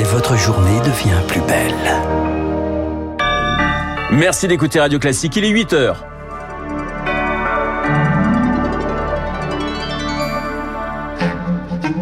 et votre journée devient plus belle. Merci d'écouter Radio Classique, il est 8 heures.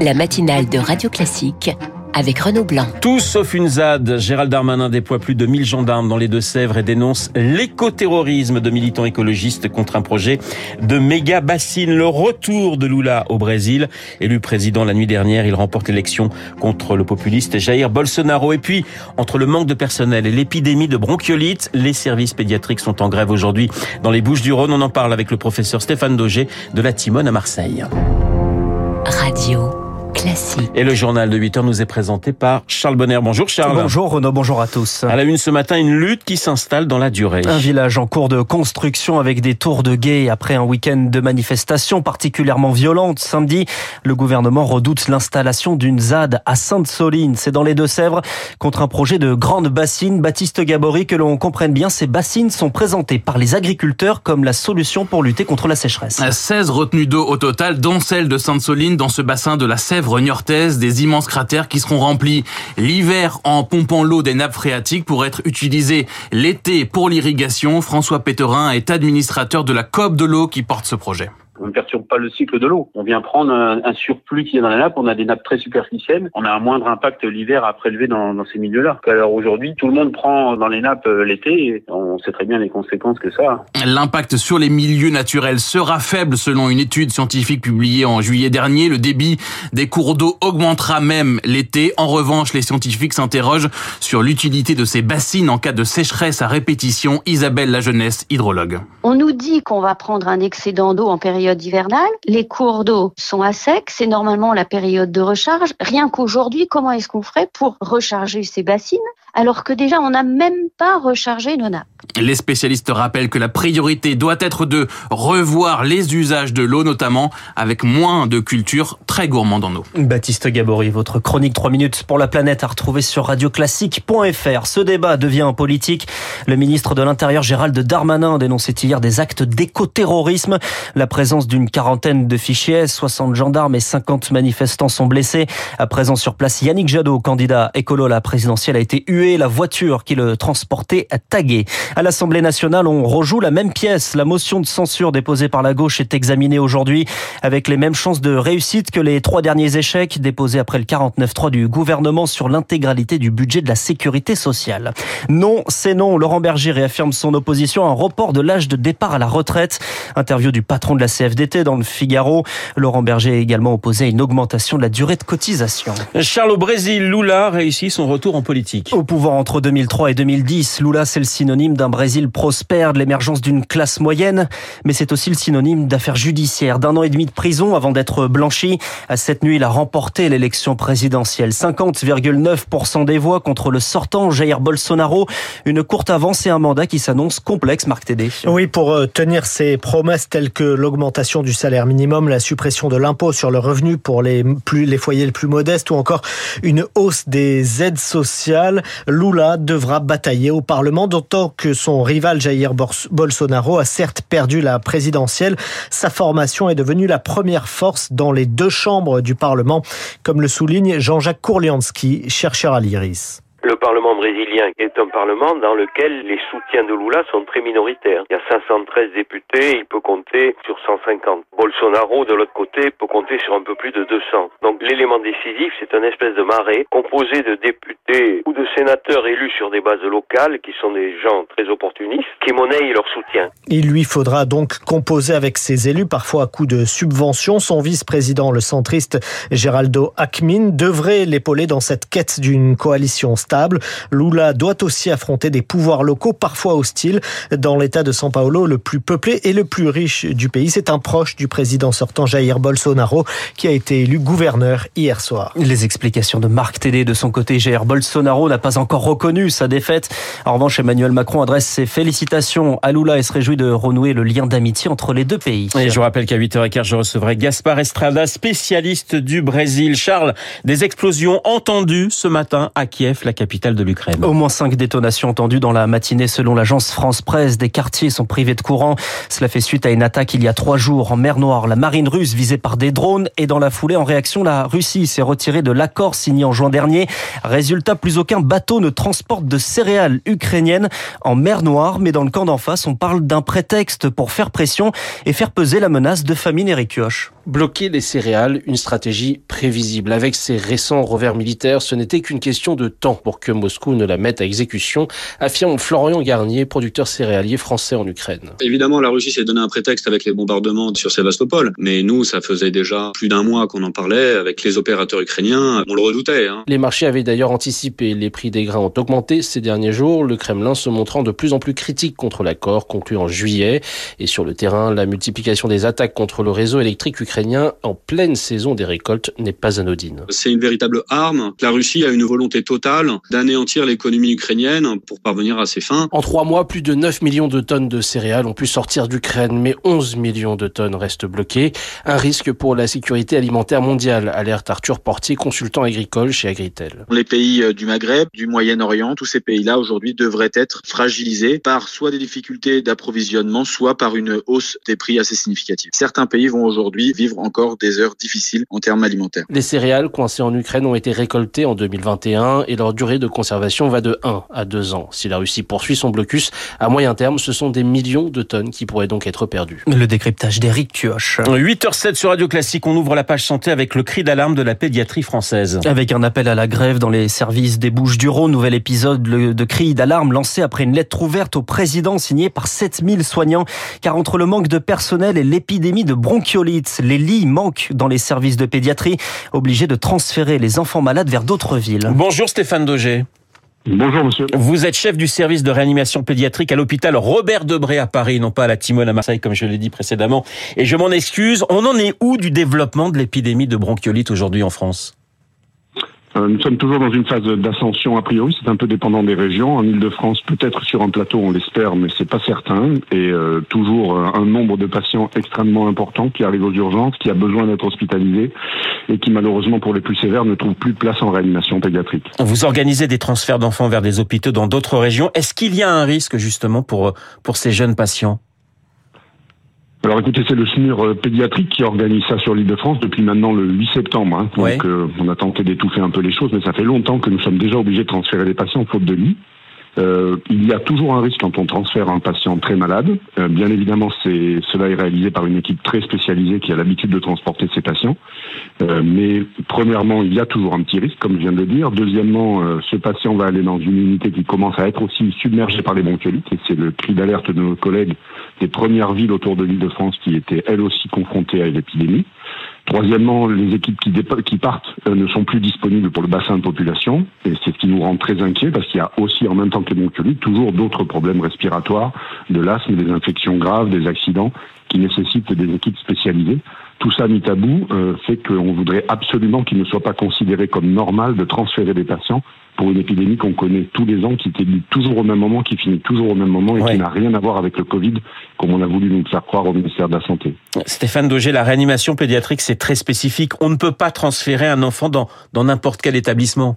La matinale de Radio Classique avec Renaud Blanc. Tous sauf une ZAD. Gérald Darmanin déploie plus de 1000 gendarmes dans les Deux-Sèvres et dénonce l'écoterrorisme de militants écologistes contre un projet de méga bassine. Le retour de Lula au Brésil. Élu président la nuit dernière, il remporte l'élection contre le populiste Jair Bolsonaro. Et puis, entre le manque de personnel et l'épidémie de bronchiolite, les services pédiatriques sont en grève aujourd'hui dans les Bouches du Rhône. On en parle avec le professeur Stéphane Daugé de la Timone à Marseille. Radio. Classique. Et le journal de 8 heures nous est présenté par Charles Bonner. Bonjour Charles. Bonjour Renaud, bonjour à tous. À la une ce matin, une lutte qui s'installe dans la durée. Un village en cours de construction avec des tours de guet après un week-end de manifestations particulièrement violentes. Samedi, le gouvernement redoute l'installation d'une ZAD à Sainte-Soline. C'est dans les Deux-Sèvres contre un projet de grande bassine. Baptiste Gabory, que l'on comprenne bien, ces bassines sont présentées par les agriculteurs comme la solution pour lutter contre la sécheresse. 16 retenues d'eau au total, dont celle de Sainte-Soline dans ce bassin de la Sèvre des immenses cratères qui seront remplis l'hiver en pompant l'eau des nappes phréatiques pour être utilisés l'été pour l'irrigation. François Péterin est administrateur de la COP de l'eau qui porte ce projet on ne perturbe pas le cycle de l'eau. On vient prendre un, surplus qui est dans la nappe, on a des nappes très superficielles, on a un moindre impact l'hiver à prélever dans, dans ces milieux-là. Alors aujourd'hui, tout le monde prend dans les nappes euh, l'été et on sait très bien les conséquences que ça a. L'impact sur les milieux naturels sera faible selon une étude scientifique publiée en juillet dernier. Le débit des cours d'eau augmentera même l'été. En revanche, les scientifiques s'interrogent sur l'utilité de ces bassines en cas de sécheresse à répétition. Isabelle La Jeunesse, hydrologue. On nous dit qu'on va prendre un excédent d'eau en période hivernale, les cours d'eau sont à sec, c'est normalement la période de recharge. Rien qu'aujourd'hui, comment est-ce qu'on ferait pour recharger ces bassines alors que déjà on n'a même pas rechargé nos nappes? Les spécialistes rappellent que la priorité doit être de revoir les usages de l'eau, notamment avec moins de cultures très gourmandes en eau. Baptiste Gabory, votre chronique 3 minutes pour la planète à retrouver sur radioclassique.fr. Ce débat devient politique. Le ministre de l'Intérieur Gérald Darmanin dénonçait hier des actes d'écoterrorisme. La présence d'une quarantaine de fichiers, 60 gendarmes et 50 manifestants sont blessés. À présent sur place, Yannick Jadot, candidat écolo à la présidentielle, a été hué la voiture qui le transportait a tagué. À l'Assemblée nationale, on rejoue la même pièce. La motion de censure déposée par la gauche est examinée aujourd'hui avec les mêmes chances de réussite que les trois derniers échecs déposés après le 49-3 du gouvernement sur l'intégralité du budget de la sécurité sociale. Non, c'est non. Laurent Berger réaffirme son opposition à un report de l'âge de départ à la retraite. Interview du patron de la CFDT dans le Figaro. Laurent Berger est également opposé à une augmentation de la durée de cotisation. Charles au Brésil, Lula réussit son retour en politique pouvoir entre 2003 et 2010. Lula, c'est le synonyme d'un Brésil prospère, de l'émergence d'une classe moyenne, mais c'est aussi le synonyme d'affaires judiciaires, d'un an et demi de prison avant d'être blanchi. Cette nuit, il a remporté l'élection présidentielle. 50,9% des voix contre le sortant Jair Bolsonaro. Une courte avance et un mandat qui s'annonce complexe, Marc Tédé. Oui, pour euh, tenir ses promesses telles que l'augmentation du salaire minimum, la suppression de l'impôt sur le revenu pour les, plus, les foyers les plus modestes ou encore une hausse des aides sociales. Lula devra batailler au Parlement, d'autant que son rival Jair Bolsonaro a certes perdu la présidentielle. Sa formation est devenue la première force dans les deux chambres du Parlement, comme le souligne Jean-Jacques Kourlianski, chercheur à l'IRIS. Le Parlement brésilien est un Parlement dans lequel les soutiens de Lula sont très minoritaires. Il y a 513 députés, il peut compter sur 150. Bolsonaro, de l'autre côté, peut compter sur un peu plus de 200. Donc l'élément décisif, c'est un espèce de marée composé de députés ou de sénateurs élus sur des bases locales, qui sont des gens très opportunistes, qui monnaient leur soutien. Il lui faudra donc composer avec ses élus, parfois à coup de subventions. Son vice-président, le centriste Geraldo Acmin, devrait l'épauler dans cette quête d'une coalition stable. Lula doit aussi affronter des pouvoirs locaux parfois hostiles. Dans l'état de São Paulo, le plus peuplé et le plus riche du pays, c'est un proche du président sortant Jair Bolsonaro qui a été élu gouverneur hier soir. Les explications de Marc Tédé de son côté, Jair Bolsonaro n'a pas encore reconnu sa défaite. En revanche, Emmanuel Macron adresse ses félicitations à Lula et se réjouit de renouer le lien d'amitié entre les deux pays. Et je vous rappelle qu'à 8h15, je recevrai Gaspard Estrada, spécialiste du Brésil. Charles, des explosions entendues ce matin à Kiev, la capitale de l'Ukraine. Au moins cinq détonations entendues dans la matinée selon l'agence France Presse. Des quartiers sont privés de courant. Cela fait suite à une attaque il y a trois jours en mer Noire. La marine russe visée par des drones et dans la foulée, en réaction, la Russie s'est retirée de l'accord signé en juin dernier. Résultat, plus aucun bateau ne transporte de céréales ukrainiennes en mer Noire. Mais dans le camp d'en face, on parle d'un prétexte pour faire pression et faire peser la menace de famine Eric Kioch. Bloquer les céréales, une stratégie prévisible. Avec ces récents revers militaires, ce n'était qu'une question de temps pour que Moscou ne la mette à exécution, affirme Florian Garnier, producteur céréalier français en Ukraine. Évidemment, la Russie s'est donné un prétexte avec les bombardements sur Sébastopol, mais nous, ça faisait déjà plus d'un mois qu'on en parlait avec les opérateurs ukrainiens, on le redoutait. Hein. Les marchés avaient d'ailleurs anticipé, les prix des grains ont augmenté ces derniers jours, le Kremlin se montrant de plus en plus critique contre l'accord conclu en juillet. Et sur le terrain, la multiplication des attaques contre le réseau électrique ukrainien en pleine saison des récoltes n'est pas anodine. C'est une véritable arme. La Russie a une volonté totale d'anéantir l'économie ukrainienne pour parvenir à ses fins. En trois mois, plus de 9 millions de tonnes de céréales ont pu sortir d'Ukraine, mais 11 millions de tonnes restent bloquées. Un risque pour la sécurité alimentaire mondiale, alerte Arthur Portier, consultant agricole chez Agritel. Les pays euh, du Maghreb, du Moyen-Orient, tous ces pays-là aujourd'hui devraient être fragilisés par soit des difficultés d'approvisionnement, soit par une hausse des prix assez significative. Certains pays vont aujourd'hui vivre encore des heures difficiles en termes alimentaires. Les céréales coincées en Ukraine ont été récoltées en 2021 et leur durée de conservation va de 1 à 2 ans. Si la Russie poursuit son blocus, à moyen terme, ce sont des millions de tonnes qui pourraient donc être perdues. Le décryptage d'Éric Kioch. 8h07 sur Radio Classique, on ouvre la page santé avec le cri d'alarme de la pédiatrie française. Avec un appel à la grève dans les services des Bouches-du-Rhône, nouvel épisode de cri d'alarme lancé après une lettre ouverte au président signée par 7000 soignants. Car entre le manque de personnel et l'épidémie de bronchiolite, les lits manquent dans les services de pédiatrie, obligés de transférer les enfants malades vers d'autres villes. Bonjour Stéphane Daugé. Bonjour monsieur. Vous êtes chef du service de réanimation pédiatrique à l'hôpital Robert Debré à Paris, non pas à la Timone à Marseille comme je l'ai dit précédemment. Et je m'en excuse, on en est où du développement de l'épidémie de bronchiolite aujourd'hui en France? Nous sommes toujours dans une phase d'ascension a priori, c'est un peu dépendant des régions. En Ile-de-France, peut-être sur un plateau, on l'espère, mais c'est pas certain. Et euh, toujours euh, un nombre de patients extrêmement important qui arrivent aux urgences, qui a besoin d'être hospitalisés et qui malheureusement pour les plus sévères ne trouvent plus place en réanimation pédiatrique. Vous organisez des transferts d'enfants vers des hôpitaux dans d'autres régions. Est-ce qu'il y a un risque justement pour pour ces jeunes patients? Alors écoutez, c'est le SMUR euh, pédiatrique qui organise ça sur l'île de France depuis maintenant le 8 septembre. Hein. Donc euh, on a tenté d'étouffer un peu les choses, mais ça fait longtemps que nous sommes déjà obligés de transférer les patients faute de lit. Euh, il y a toujours un risque quand on transfère un patient très malade. Euh, bien évidemment, c'est cela est réalisé par une équipe très spécialisée qui a l'habitude de transporter ces patients. Euh, mais premièrement, il y a toujours un petit risque, comme je viens de le dire. Deuxièmement, ce patient va aller dans une unité qui commence à être aussi submergée par les bronchiolites, et c'est le cri d'alerte de nos collègues des premières villes autour de l'île de France qui étaient elles aussi confrontées à l'épidémie. Troisièmement, les équipes qui, partent euh, ne sont plus disponibles pour le bassin de population, et c'est ce qui nous rend très inquiets parce qu'il y a aussi, en même temps que les bronchiolites, toujours d'autres problèmes respiratoires, de l'asthme, des infections graves, des accidents qui nécessitent des équipes spécialisées. Tout ça mis à bout euh, fait qu'on voudrait absolument qu'il ne soit pas considéré comme normal de transférer des patients pour une épidémie qu'on connaît tous les ans, qui débute toujours au même moment, qui finit toujours au même moment et qui n'a rien à voir avec le Covid, comme on a voulu nous faire croire au ministère de la Santé. Stéphane Daugé, la réanimation pédiatrique, c'est très spécifique. On ne peut pas transférer un enfant dans n'importe quel établissement.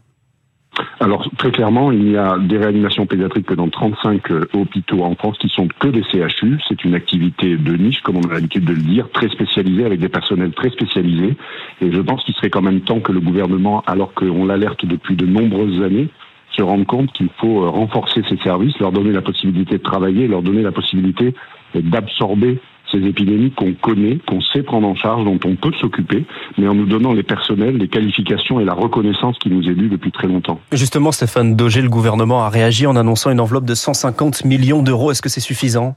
Alors très clairement, il y a des réanimations pédiatriques que dans 35 euh, hôpitaux en France qui sont que des CHU. C'est une activité de niche, comme on a l'habitude de le dire, très spécialisée avec des personnels très spécialisés. Et je pense qu'il serait quand même temps que le gouvernement, alors qu'on l'alerte depuis de nombreuses années, se rende compte qu'il faut euh, renforcer ces services, leur donner la possibilité de travailler, leur donner la possibilité d'absorber ces épidémies qu'on connaît, qu'on sait prendre en charge, dont on peut s'occuper, mais en nous donnant les personnels, les qualifications et la reconnaissance qui nous est due depuis très longtemps. Justement, Stéphane Daugé, le gouvernement a réagi en annonçant une enveloppe de 150 millions d'euros. Est-ce que c'est suffisant?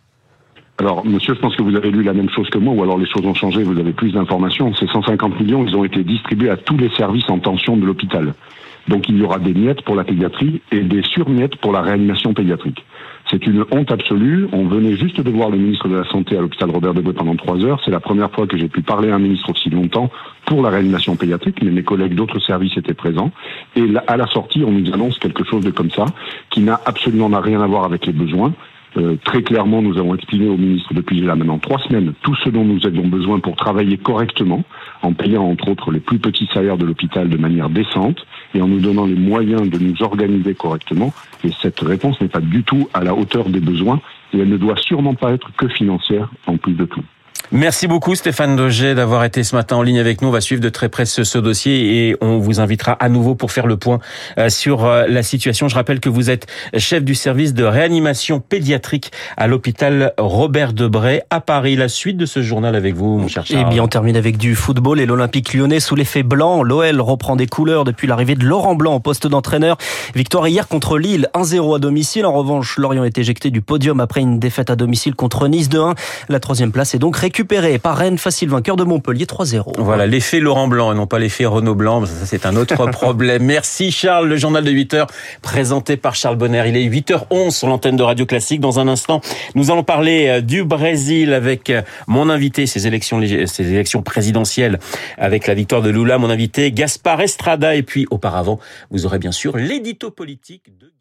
Alors, monsieur, je pense que vous avez lu la même chose que moi, ou alors les choses ont changé, vous avez plus d'informations. Ces 150 millions, ils ont été distribués à tous les services en tension de l'hôpital. Donc, il y aura des miettes pour la pédiatrie et des surmiettes pour la réanimation pédiatrique. C'est une honte absolue. On venait juste de voir le ministre de la Santé à l'hôpital Robert Debré pendant trois heures. C'est la première fois que j'ai pu parler à un ministre aussi longtemps pour la réanimation pédiatrique, mais mes collègues d'autres services étaient présents. Et à la sortie, on nous annonce quelque chose de comme ça, qui n'a absolument rien à voir avec les besoins. Euh, très clairement, nous avons expliqué au ministre depuis là maintenant trois semaines tout ce dont nous avions besoin pour travailler correctement, en payant entre autres les plus petits salaires de l'hôpital de manière décente et en nous donnant les moyens de nous organiser correctement. Et cette réponse n'est pas du tout à la hauteur des besoins et elle ne doit sûrement pas être que financière en plus de tout. Merci beaucoup Stéphane Doget d'avoir été ce matin en ligne avec nous. On va suivre de très près ce, dossier et on vous invitera à nouveau pour faire le point euh, sur euh, la situation. Je rappelle que vous êtes chef du service de réanimation pédiatrique à l'hôpital Robert Debray à Paris. La suite de ce journal avec vous, mon cher Charles. Eh bien, on termine avec du football et l'Olympique lyonnais sous l'effet blanc. L'OL reprend des couleurs depuis l'arrivée de Laurent Blanc au poste d'entraîneur. Victoire hier contre Lille, 1-0 à domicile. En revanche, Lorient est éjecté du podium après une défaite à domicile contre Nice 2-1. La troisième place est donc récupérée récupéré par Rennes, facile vainqueur de Montpellier 3-0. Voilà, l'effet Laurent Blanc et non pas l'effet Renault Blanc, ça c'est un autre problème. Merci Charles, le journal de 8 heures présenté par Charles Bonner. Il est 8h11 sur l'antenne de Radio Classique. Dans un instant, nous allons parler euh, du Brésil avec euh, mon invité, ces élections, ces élections présidentielles avec la victoire de Lula, mon invité Gaspard Estrada. Et puis auparavant, vous aurez bien sûr l'édito politique de